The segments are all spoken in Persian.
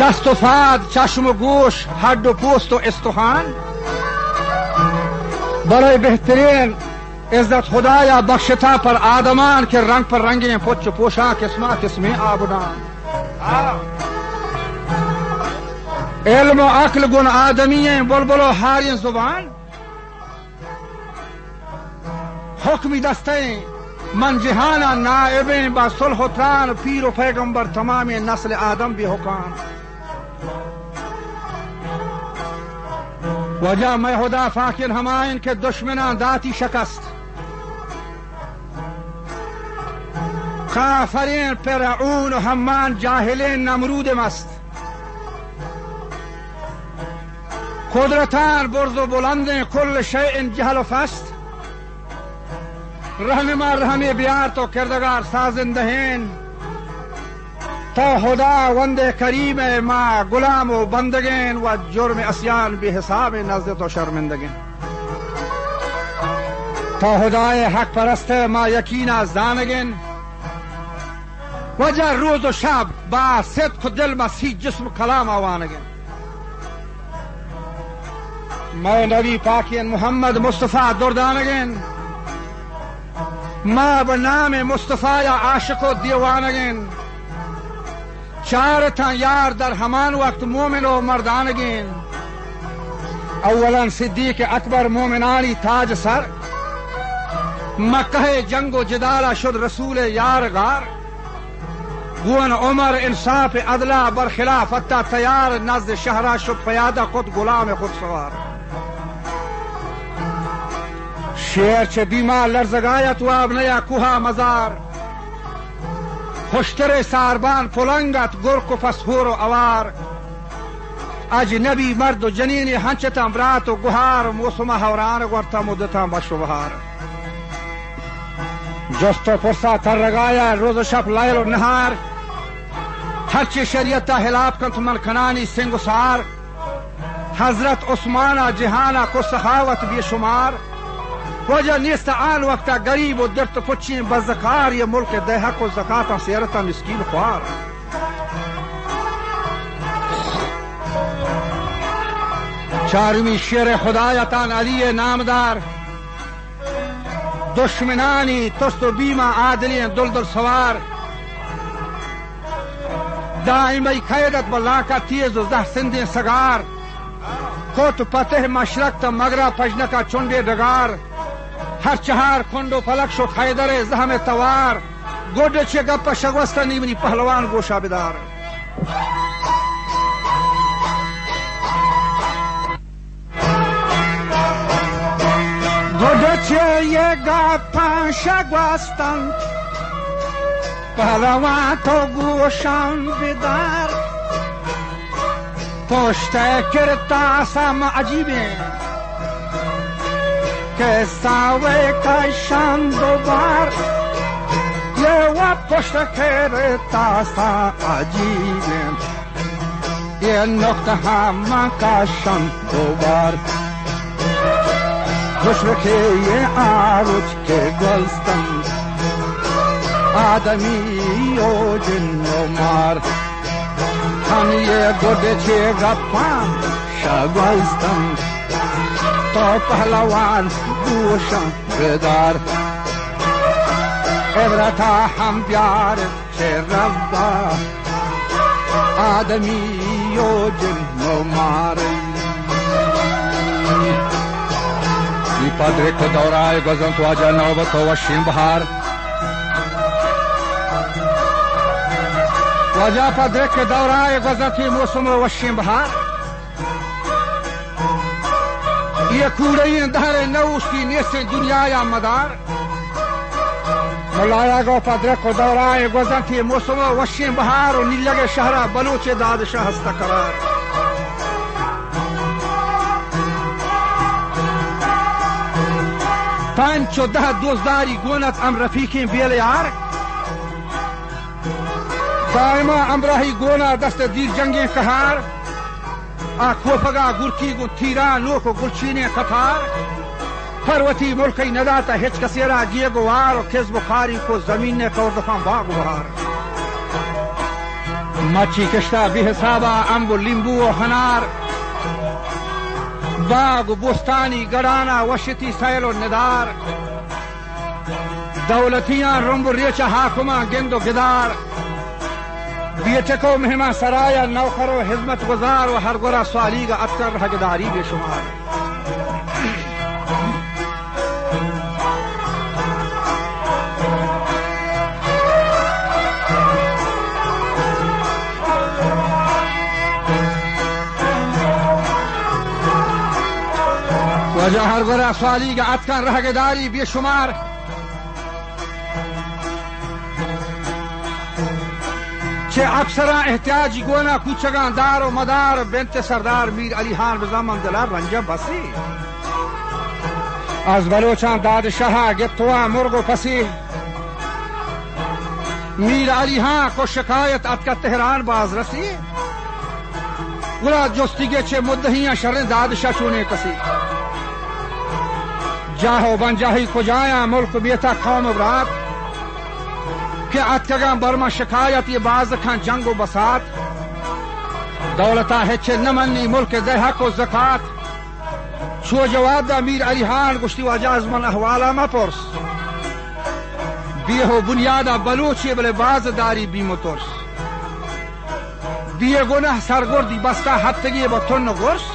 دست و فد چشم و گوش هد و پوست و استخوان. برای بهترین عزت خدایا بخشتا پر آدمان که رنگ پر رنگیں پچ پوشا قسمہ قسمیں آبدان. علم و عقل گن آدمی بلبل و ہاری زبان. حکمی دستے من جہانا نائبیں با صلح و تران پیر و پیغمبر تمام نسل آدم بھی حکام وجہ میں خدا فاکر ہمائن کے دشمنان داتی شکست. کافرین فرعون و همان جاهلین نمرود مست. قدرتان برز و بلند کل شیء جهل و فست. رحم ما رحم بیار تو کردگار سازندهین تا خدا وند کریم ما غلام و بندگین و جرم اسیان به حساب نزد تو شرمندگین. تا خدای حق پرست ما یقین از دانگین. وجه روز و شب با صدق و دل مسیح جسم کلام آوانگین. نبی پاکین محمد مصطفی دردانگین. ما به نام مصطفی عاشق و دیوانگین. چار یار در همان وقت مومن و مردانگین. اولا صدیق اکبر مومنانی تاج سر. مکه جنگ و جدالا شد رسول یار غار. گون عمر انصاف عدلا برخلاف حتی تیار نزد شهرا شد پیاده خود غلام خود سوار. شیر چه بیما لرزگایت و ابنیا کوها مزار. خوشتر ساربان پلنگت گرک و فسهور و اوار. اجنبی مرد و جنینی هنچتم برات و گهار موسم هوران ورتا مدتم بش و جست و پرسا ترگایا روز و شب لیل و نهار هرچی شریعت خلاف کنت من کنانی سنگ و سار. حضرت عثمانا جهانا کو سخاوت بی شمار. نیست آن وقتا گریب و درت پچین بزکار یہ ملک دے حق و زکاتا سیرتا مسکین خوار چارمی شیر خدایتان علی نامدار دشمنانی تست و بیما عادلی دل دل سوار دائمی قیدت بلاکا تیز و زه سند سگار کوت پته مشرق تا مگرا پجنکا چنڈے ڈگار هر کند و فلک شد حیدر زهم توار. گوده چه گپ شگوسته نیمنی پهلوان گوشا بدار. گوده چه یه گپ شگوستن پهلوان تو گوشم بدار. پشت کرتا سم عجیبه. که ساوه کشان دوبار. یه و پشت که رتا سا عجیبیم. یه نقطه همه کشان دوبار. خوش بکه یه آروچ که گلستن آدمی و جن و مار. هم یه گرده چه غفان شا گلستن تو پهلوان گوشم بدار عبرت هم بیار که ربا آدمی و جن و ماری И подреку дора и газанту аджанова това шимбхар. Ваджа подреку дора и газанти мусумова шимбхар. یہ کوڑے دہر نو اس کی نیت سے دنیا یا مدار۔ ملایا گو پدرک و دورائے گوزن تھی موسم وشیں بہار و نیلگ شہرہ بلوچ داد شہست قرار۔ پنچ چو دہ دوزداری گونت ام رفیقین بیل یار۔ دائما امراہی گونا دست دیر جنگیں کہار آکوفگا گرکی گو تیرا نوک و گلچینی قطار پروتی ملکی نداتا هیچ کسی را جیه گوار و کذب و خاری کو زمین نے کور دفان باغ بهار. مچی کشتا بی حسابا انب و لیمبو و هنار. باغ و بستانی گرانا وشتی سیل و ندار. دولتیان رنب و حاکما گند و گدار. بیٹکو مہما سرای نوخر و خدمت گزار و هر گرا سوالی کا اکثر حقداری بے شمار و جا هر گرا سوالی کا اکثر حقداری بے شمار چه افسران احتیاجی گونا کوچگان دار و مدار بنت سردار میر علی خان به زمان دلار رنجا بسی. از بلوچان داد شاه گتوا مرغ و پسی. میر علی خان کو شکایت اتک تهران باز رسی. گلا جستیگه چه مدهیاں شر داد ششونه کسی. جاهو بنجاهی کجایا ملک بیتا قوم برات. که اتکگان برما شکایت یہ باز کھان جنگ و بسات دولتا ہے ہچے نمنی ملک دے حق و زکات۔ شو جواب دا امیر علی خان گشتی واجہ از من احوالا ما پرس۔ بیہو بنیادا بلوچی بلے باز داری بیمو ترس۔ بیه گناه سرگردی بستا هفتگی با تن گرس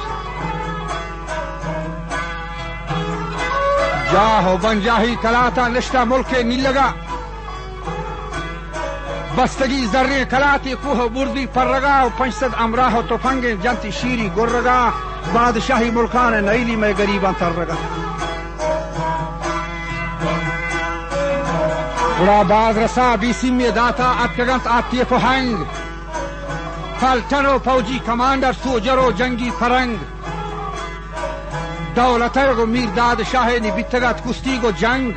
جاه و بنجاهی کلاتا نشتا ملک نیلگا۔ بستگی ذره کلاتی کوه بردی پرگا و پنجصد امراه و تفنگ جنتی شیری گرگا بادشاهی ملکان نیلی میں گریبان ترگا بڑا باز رسا بیسی میں داتا اتگنت آتی فهنگ پلتن و فوجی کماندر سوجر و جنگی فرنگ دولتر و میر داد شاه نی بیتگت کستیگ و جنگ.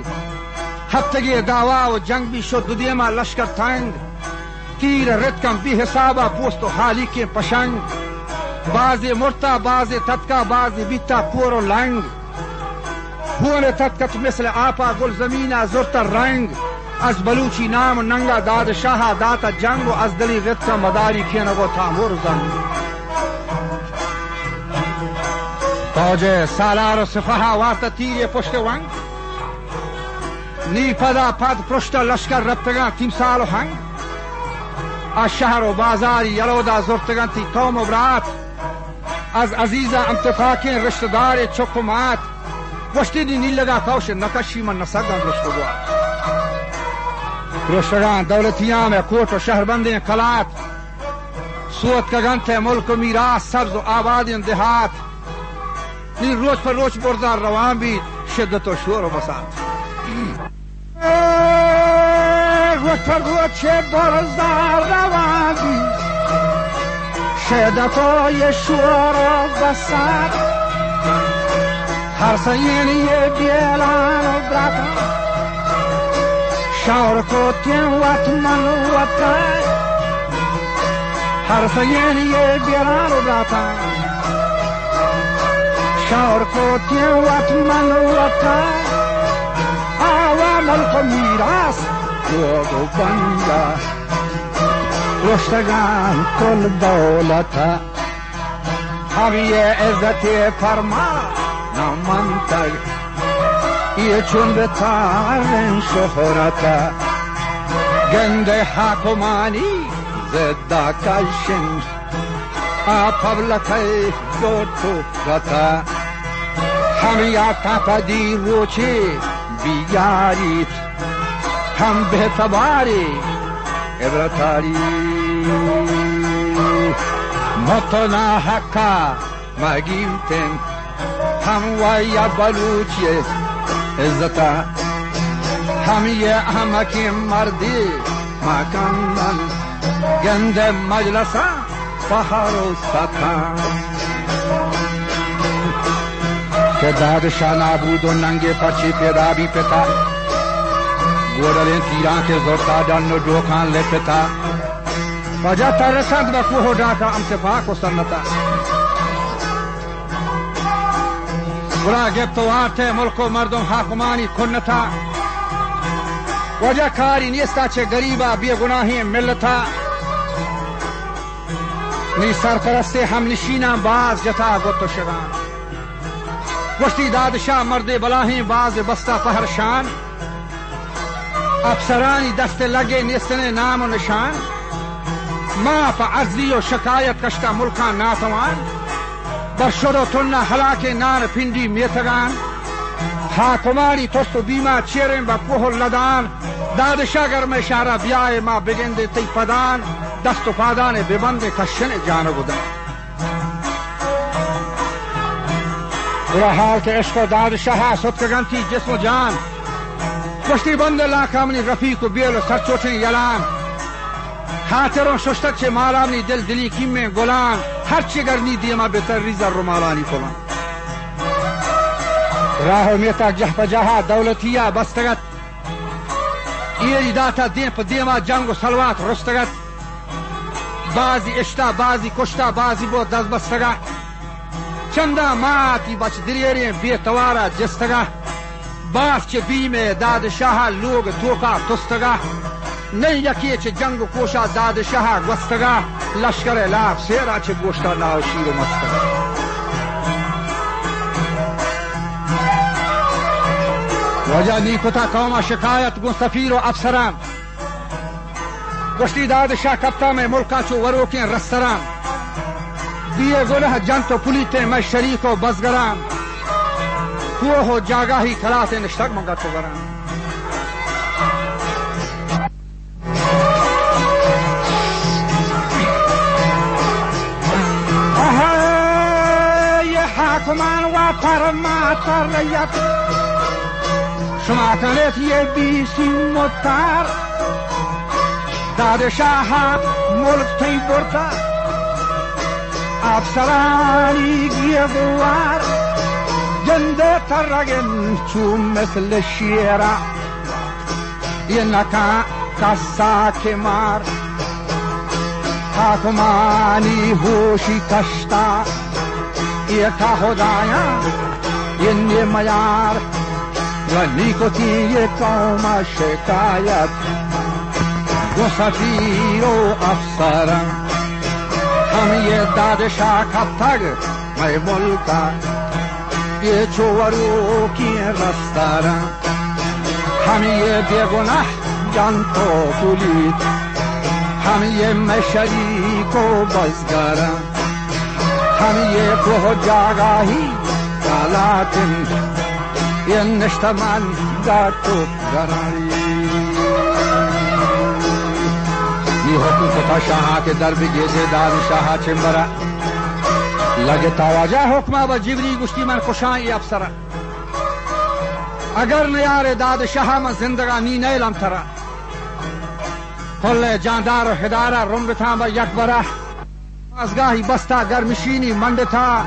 هفتگی دعوا و جنگ بی شد دیما لشکر تنگ. تیر رتکم بی حسابا پوست و حالی کے پشنگ۔ باز مرتا، باز تتکا، باز بیتا پور و لنگ۔ پور تتکت مثل آپا گل زمینا زرتا رنگ۔ از بلوچی نام ننگا داد شاہ داتا جنگ و از دلی رتکا مداری کینگو تامور زنگ۔ فوج سالار و سفها وارتا تیر پشت ونگ۔ نی پدا پد پشت لشکر ربتگان تیمسال و هنگ از شهر و بازاری یلودا زرتگان تی قوم و برات. از عزیزا انتفاکین رشتدار چکمات. وشتی دی نیل لگا کوش نکشی من نسگان رشتگوات رشتگان دولتیان میں کوٹ و شہربندیں کلات سوت کا گنتے ملک و میراث سبز و آبادی دہات نی روز پر روز بردار روان بھی شدت و شور و بسات روز پر روز چه بردار روان بھی شدت و شور و بسات هر سینی بیلان و براتان شاور کو تین وات من وتا هر سین یہ بیران راتا شاور کو تین وات من وتا آوا ملک میراث لوگو بنجا رشتگان کل دولتا ہم یہ عزت فرما نہ منتگ یه چون به تارن شهرتا گند حکمانی زدا کشن آپبلکای دو توفتا هم یا تپدی روچی بیاریت هم به تباری عبرتاری متنا حقا مگیمتن هم ویا بلوچیه عزتا هم یه همکی مردی مکمن گند مجلسا فخر و ستم که دادشاه نابود و ننگ پرچی پیدا بی پتا Głodalenki zorta danno dokan lepeta. Bajata resad da kuho daka amse bako sanata. برا گپ تو آٹھ ہے ملک و مردم حاکمانی کن تھا وجہ کاری نیستا چھے گریبا بے گناہی مل تھا نی سرپرست ہم نشینا باز جتا گو تو شگان وشتی دادشاہ مرد بلاہیں باز بستہ پہر شان افسرانی دست لگه نیستن نام و نشان. ما پا عزلی و شکایت کشتا ملکان ناتوان. بر شد و تن حلاک نان پندی میتگان. حاکمانی توست و بیما چیرن با کوه لدان. دادشاه گرم اشاره بیای ما بگنده تی پدان. دست و پادان ببند کشن جانو بودن برا حال که عشق و دادشاه سد کگنتی جسم و جان. کشتی بند لاکامنی رفیق و بیل و سرچوچن یلان خاطرون ششتک چه مالامنی دل دلی کیم گلان هر چی گرنی دیما بهتر ریزر رو مالانی کلان راه میتا جه پجاها دولتیا بستگت ایری داتا دین پا دیما جنگ و سلوات رستگت بازی اشتا بازی کشتا بازی بود دست بستگا چندا ماتی بچ دلیری بی توارا جستگا چه بیم داد شاه لوگ توکا تستگا نه یکی چه جنگ کوشا داد شاه گستگا لشکر لاف سیرا چه گوشتا ناو شیر مستگا وجہ نیکتا قوما شکایت گو سفیر و افسران۔ گشتی داد شاه کپتا میں ملکا چو وروکیں رستران۔ دیے گنہ جنت و پلیتے میں شریک و بزگران۔ کوہ و جاگاہی کلاتے نشتک منگا چو بران حاکمان و پرماتر ریت شما کنید یه بیسی داد شاه ملک تی برتا افسرانی گیدوار جنده ترگنتو مثل شیرا ینکا کسا کمار تاکمانی هوشی کشتا یکا خدایا ینی میار و نیکوتی قوم شکایت و سفیر و افسرم ہم یہ دادشاہ کا تھگ میں ملکہ یہ چورو کی رستاران همه بیگناه جان تو پولید همه مشریک و بزگران همه کوه جاگاهی کالاتن یه نشتمن گاتو گرانی نی حکم شاہ کے در بگیزے داد شاہ چمبرا لگے تواجہ حکمہ با جبری گشتی من خوشاں ای افسرا اگر نیار داد من زندگانی نیلم ترا کل جاندار و ہدارا رنگ تھا با یک برا ازگاهی بستا گرمشینی منڈ تھا.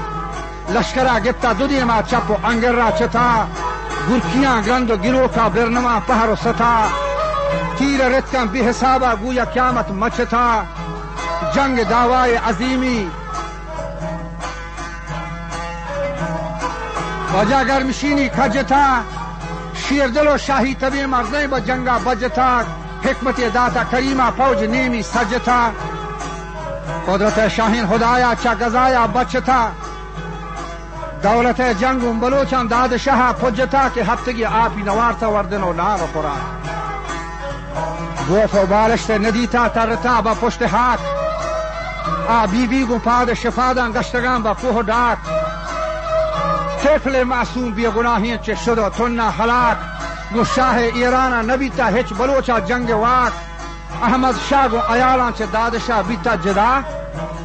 لشکرا گپتا دو دیما چپ و انگر را چتا. گرکیاں گرند و کا برنما پہر و ستا. تیر رتکن بی حسابا گویا قیامت مچتا. جنگ دعوای عظیمی وجہ گرمشینی کھجتا شیر دل و شاہی تبی مرزیں با جنگا بجتا حکمت داتا کریمہ فوج نیمی سجتا. قدرت شاہین خدایا چا گزایا بچتا. دولت جنگ بلوچان داد شاه پجتا که هفتگی آپی نوارتا وردن و نار قرآن گوف و بالشت ندیتا ترتا با پشت حاک آ بی بی گو پاد شفادان گشتگان با کوه داک طفل معصوم بی گناهین چه شد و تننا حلاک گو شاه ایران نبیتا هیچ بلوچا جنگ واک. احمد شاه گو ایالان چه دادشاه بیتا جدا.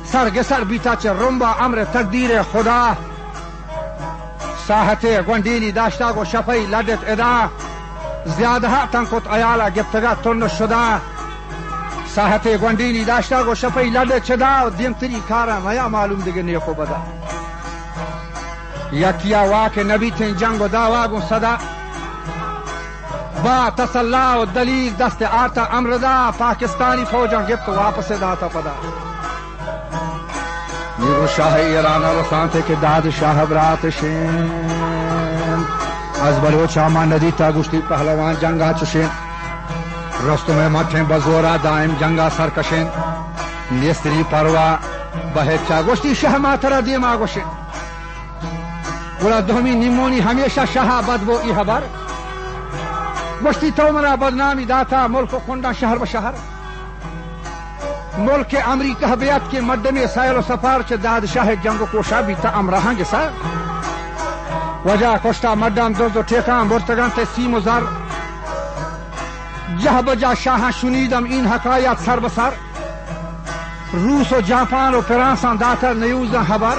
سرگسر بیتا چه رنبا امر تقدیر خدا. ساحت گوندینی داشتا گو شفای لدت ادا. زیاده ها تنکت ایالا گفتگا تن شدا. ساحت گوندینی داشتا گو شفای لدت چدا و دیم تری کارا میا معلوم دیگه نیکو بدا. yakia نبی تھے جنگ و da wago sada با تسلا و دلیل دست آتا امردا پاکستانی فوجاں گفت واپس داتا پدا۔ نیرو شاہ ایران رسان تھے کہ داد شاہ برات شین۔ از بلو چاما ندی تا گشتی پہلوان جنگا چشین۔ رستم مٹھیں بزورا دائم جنگا سرکشین نیستری پروا بہت چا گشتی شہ ماترہ دیما گشین همیشه شه بد بو ای خبر. گوشتی تو مرا بدنامی داتا ملک و خوندا شهر به شهر. ملک امریکا بیات کے مد میں سائل و سفار چه دادشاہ جنگ و کوشا بیتا امراهنگ سر. وجا کشتا مدام دوز و ٹیکان برتگان تے سیم و زر. جه بجا شاهان شنیدم این حکایت سر به سر. روس و ژاپن و فرانسان داتا نیوزا خبر.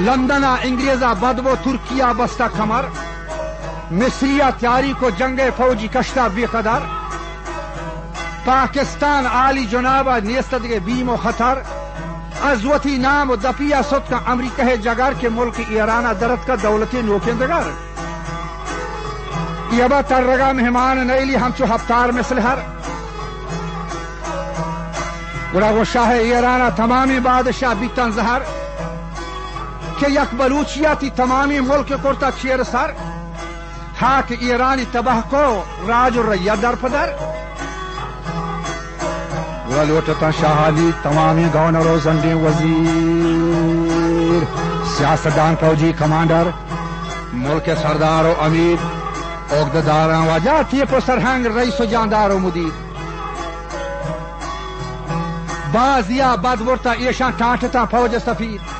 لندن انگریزا بدبو و ترکیا بستہ کمر، مصریہ تیاری کو جنگ فوجی کشتہ بے قدر، پاکستان عالی جنابہ نیستد کے بیم و خطر ازوتی نام و دپیا ست کا امریکہ جگر کے ملک ایرانہ درد کا دولتی نوکیں دگر یبا ترگا مہمان نیلی ہم چو ہفتار مثل ہر۔ گڑا وہ شاہ ایرانہ تمامی بادشاہ بیتن زہر۔ که یک بلوچیاتی تمامی ملک کرتا چیر سر خاک ایرانی تباه کو راج و ریا در پدر۔ ولوٹتا شاہالی تمامی گورنر و زنڈی وزیر، سیاستدان فوجی کمانڈر، ملک سردار و امیر عقدداراں وجہ تھی پر سرہنگ رئیس و جاندار و مدیر۔ باز یا بد ورتا ایشان ٹانٹتا فوج سفیر۔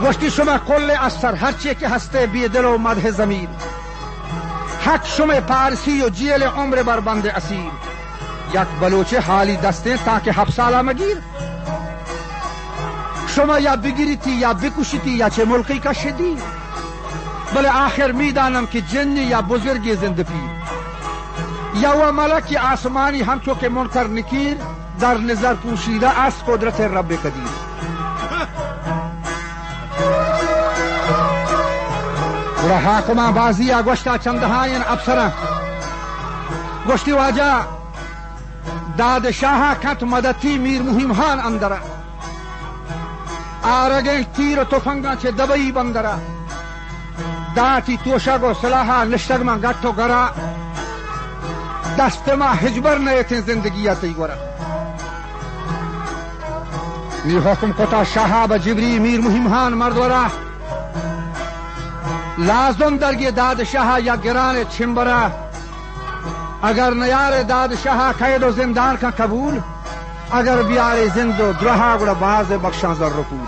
گوشتی شما کل اثر هرچی که هسته بی دل و مده زمین. حق شما پارسی و جیل عمر بر بند اسیر. یک بلوچه حالی دسته تاکه هفت ساله مگیر. شما یا بگیریتی یا بکشیتی یا چه ملکی کشیدی. بله آخر می‌دانم که جنی یا بزرگی زنده یا و ملک آسمانی همچو که منکر نکیر در نظر پوشیده از قدرت رب قدیر. و حاکمان بازی گوشتا چندهاین افسران گوشتی واجه داد شاه کت مدتی میر مهم هان اندره آرگه تیر و تفنگا چه دبئی بندره داتی توشگ و سلاحا نشتگ من گت و گره دست ما هجبر نیتین زندگیتی گره می حکم کتا به جبری میر مهم هان مردوره لازم درگی داد شاہ یا گران چھمبرا۔ اگر نیار داد شاہ قید و زندان کا قبول، اگر بیار زند و درہا گڑا باز بخشان ذر رکول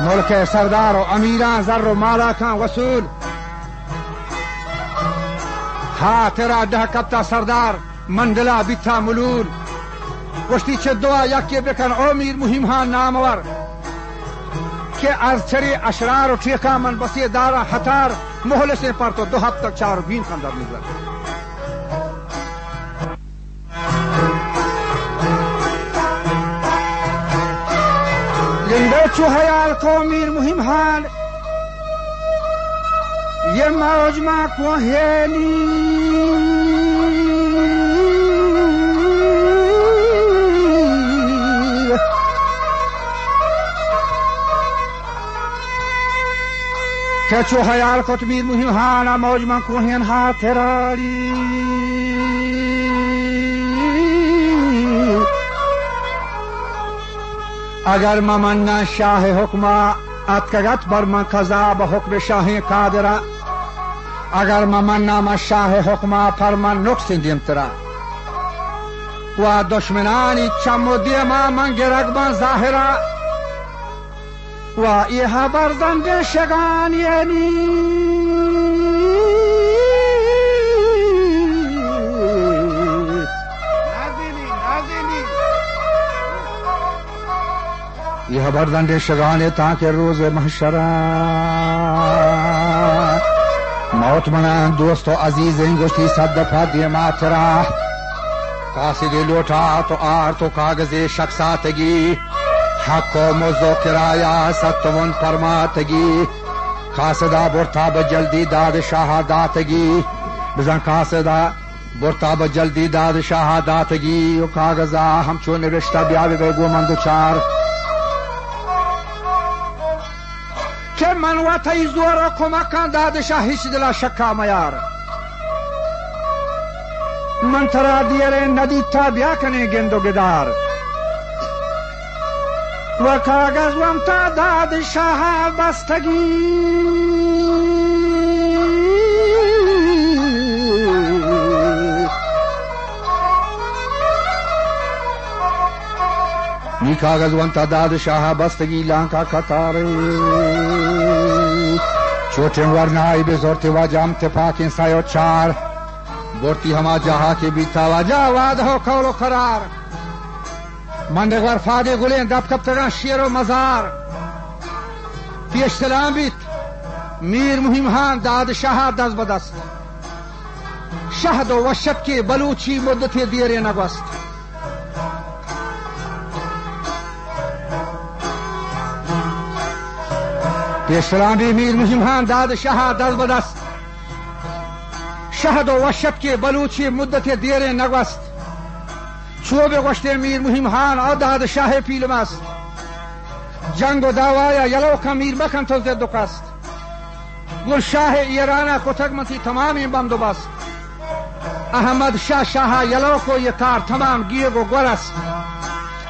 ملک سردار و امیران ذر و مالا کا وصول۔ ہاں تیرا ڈہ کپتا سردار مندلا بیتا ملول۔ وشتی چھ دعا یکی بکن امیر میر مہم ہاں نامور۔ که از چری اشرار و ٹھیکا من بسی دارا حتار مهلس پر تو دو هفت تک چار بین خندر نگذر لنده چو حیال کو میر مهم حال یه موج ما کو کت میر مهم حال موج کو هین ها ترالی اگر ممنا شاه حکما اتکگت بر من قضا به حکم شاه قادره اگر ممنا ما شاه حکما من نقص دیم ترا و دشمنانی چمودی ما من گرگ من ظاهره Vay haberdan شگان یعنی یہ خبردان ڈے شگان ہے روز محشرہ۔ موت منا دوستو عزیز انگوشتی گوشتی صد دفعہ دیے کاسی قاصد لوٹا تو آر تو کاغذ شخصاتگی۔ حق و کرایا ستون فرماتگی قاصدہ برتا بجلدی داد شہاداتگی بزن قاصدہ برتا بجلدی داد شہاداتگی و کاغذہ ہم چون رشتہ بیاوی بے گو مندو چار. که من و تای زورا کمکان دادشا هیچ دلا شکا میار. من ترا دیره ندید تا بیا کنی گند و گدار. و کاغذم تعداد شهر بستگی۔ می کاغذم تعداد شهر بستگی لانکا کتار چوٹیں ورنائی بے زورتے و جامتے پاکیں سایو چار۔ بورتی ہما جہاں کے بیتا و جاواد ہو کولو قرار۔ منڈق ور فادے گلیں دب کب تگا شیر و مزار. پیش سلام بیت میر مهم ہان داد شاہ دز بدست شهد و وشت کے بلوچی مدت دیر نگوست پیشتران میر مهمهان داد شاه دست به دست. شهد و وشت که بلوچی مدت دیر نگوست چوب گشت میر مهمهان آ داد شاه پیلم است. جنگ و دعوای یلو کا میر بکن تو زد و کست گل شاه ایران کتک متی تمامی بند بست. احمد شاه شاه یلو کو یہ کار تمام گیگ و گل است.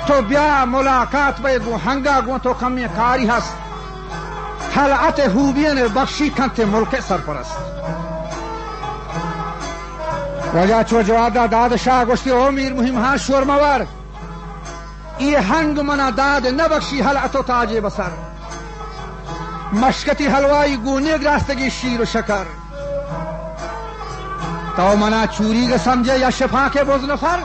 تو بیا ملاقات باید گو هنگا گو تو کمی کاری هست. طلعت هوبین بخشی کنت ملک سرپرست. وجا چو جواب داد داد شاه گشتی او میر مهم ها شور مور ای هنگ منا داد نبخشی حلعت و تاج بسر مشکتی حلوائی گونه گراستگی شیر و شکر تو منا چوری کے سمجھے یا شفا کے بوز نفر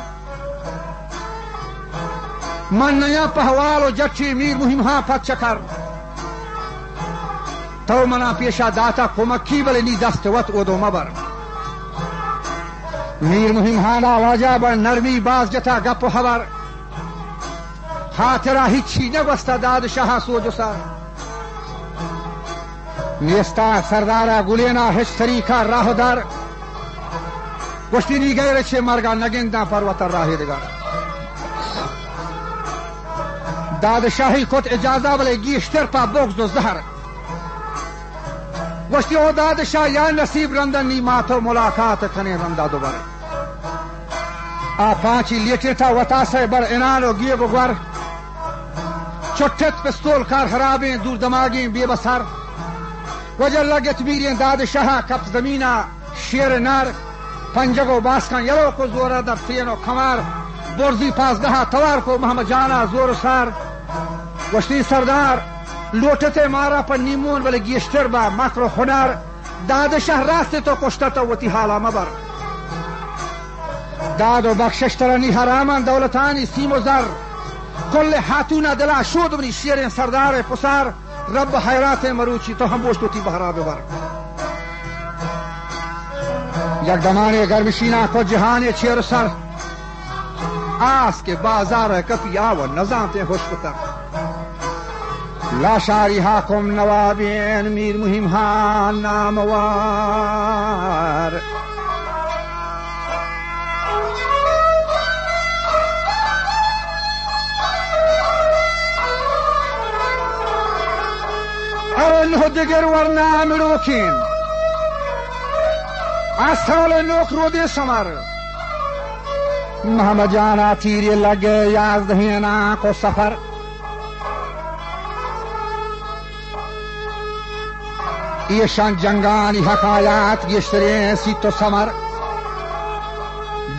من نیا پهوال و جچی میر مهم ها پت چکر تو منا پیشا داتا کمکی بل نی دست وت اودو مبر میر مهم واجا بر نرمی باز جتا گپ و خبر. خاطرا هیچی نگستا داد شاه سوج سر. نیستا سردارا گلینا هیچ طریقا راه در. گشتی نی گیر چه مرگا نگندا پروت راه دگار داد شاهی کت اجازه بله گیشتر پا بغض و زهر. گشتی او داد شاه یا نصیب رندن نی ماتو ملاقات کنی رندا دوباره آ پانچی لیٹر تا وتا سے بر انان و گیے گور چٹت پستول کار خرابیں دور دماغیں بے بسر. وجر لگت بیریں داد شاہ کپ زمینہ شیر نر پنجگو باسکان یلو کو زورا در سین و کمر برزی پازدہ توار کو محمد جانا زور سر وشتی سردار لوٹتے مارا پر نیمون ولی گیشتر با مکر و داد شهر راست تو کشتتا وتی حالا مبر. داد و بخشش ترانی حرامان دولتانی سیم و زر. کل حاتون دلا شود بنی شیر سردار پسر رب حیرات مروچی تو هم بوشتو تی بهرا ببر. یک دمان گرمشینا کو جهان چیر سر. آس کے بازار کپی آو نظام تے خوش کتر لا شاری حاکم نوابین میر مهم ها ناموار. انه دگر ورنا ملوکین. اصال نوک رو دے سمر. محمد جانا تیری لگے یازدہینا کو سفر. ایشان جنگانی حکایات گشترین سی تو سمر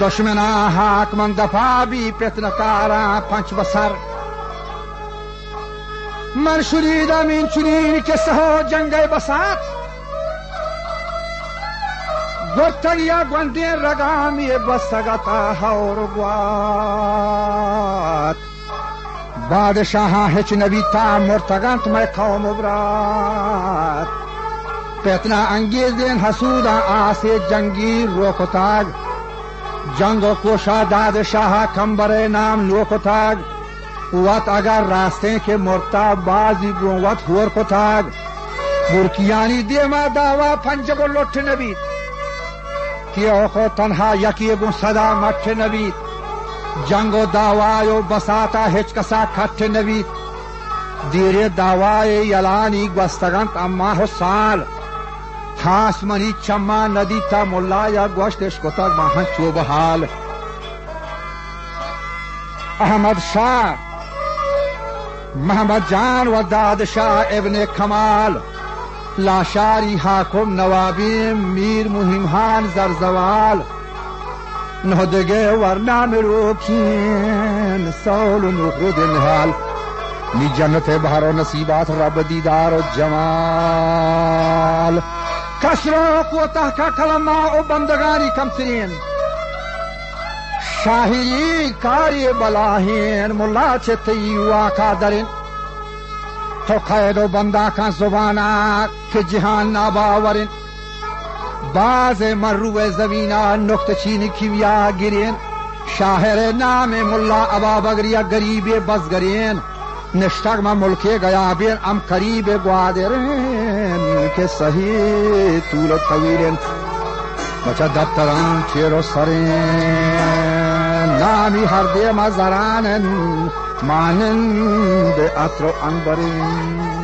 دشمنا حاک من دفا بی پتنکارا پنچ بسر من شنیدم این چنین قصه ها جنگ بسات گفتن یا گوندین رگامی بستگتا هورگوات بادشاہ ہچ نبی تا مرتگنت میں قوم برات پیتنا انگیز دین حسودا آسے جنگی روکتاگ جنگ کوشا داد شاہ کمبر نام لوکتاگ وات اگر راستے کے مرتا بازی وات ہور کو تھاگ برکیانی دے ما داوا پنج کو لٹ نبی کیا کو تنہا یکی گو صدا مٹھ نبی جنگ و داوایو بساتا ہچ کسا کھٹ نبی دیر داوائے یلانی گوستگنت اما ہو Χάς μανί τσαμά να δει τα μολάια γκουάστε σκοτάς چوب حال احمد شاہ، محمد جان و داد شاہ ابن کمال، لاشاری حاکم نوابی میر مہم خان زرزوال نہدگے ورنہ مروکین سول نخود نحال می جنت بھارو نصیبات رب دیدار و جمال. تشراق و تحقق علماء او بندگاری کم کمسرین شاہی کاری بلاہین، ملا چھتی واقع درین۔ تو قید و بندہ کا زبانا کہ جہان ناباورین باز مروع زمینہ نکت چین کیویا گرین۔ شاہر نام ملا ابا بگریا گریب بز گرین نشتگ ما ملکے گیا بین، ام قریب گوادرین۔ که صحیح طول طویلین بچه دبتران چیر و سرین نامی هر دیم زرانن مانند عطر و انبرین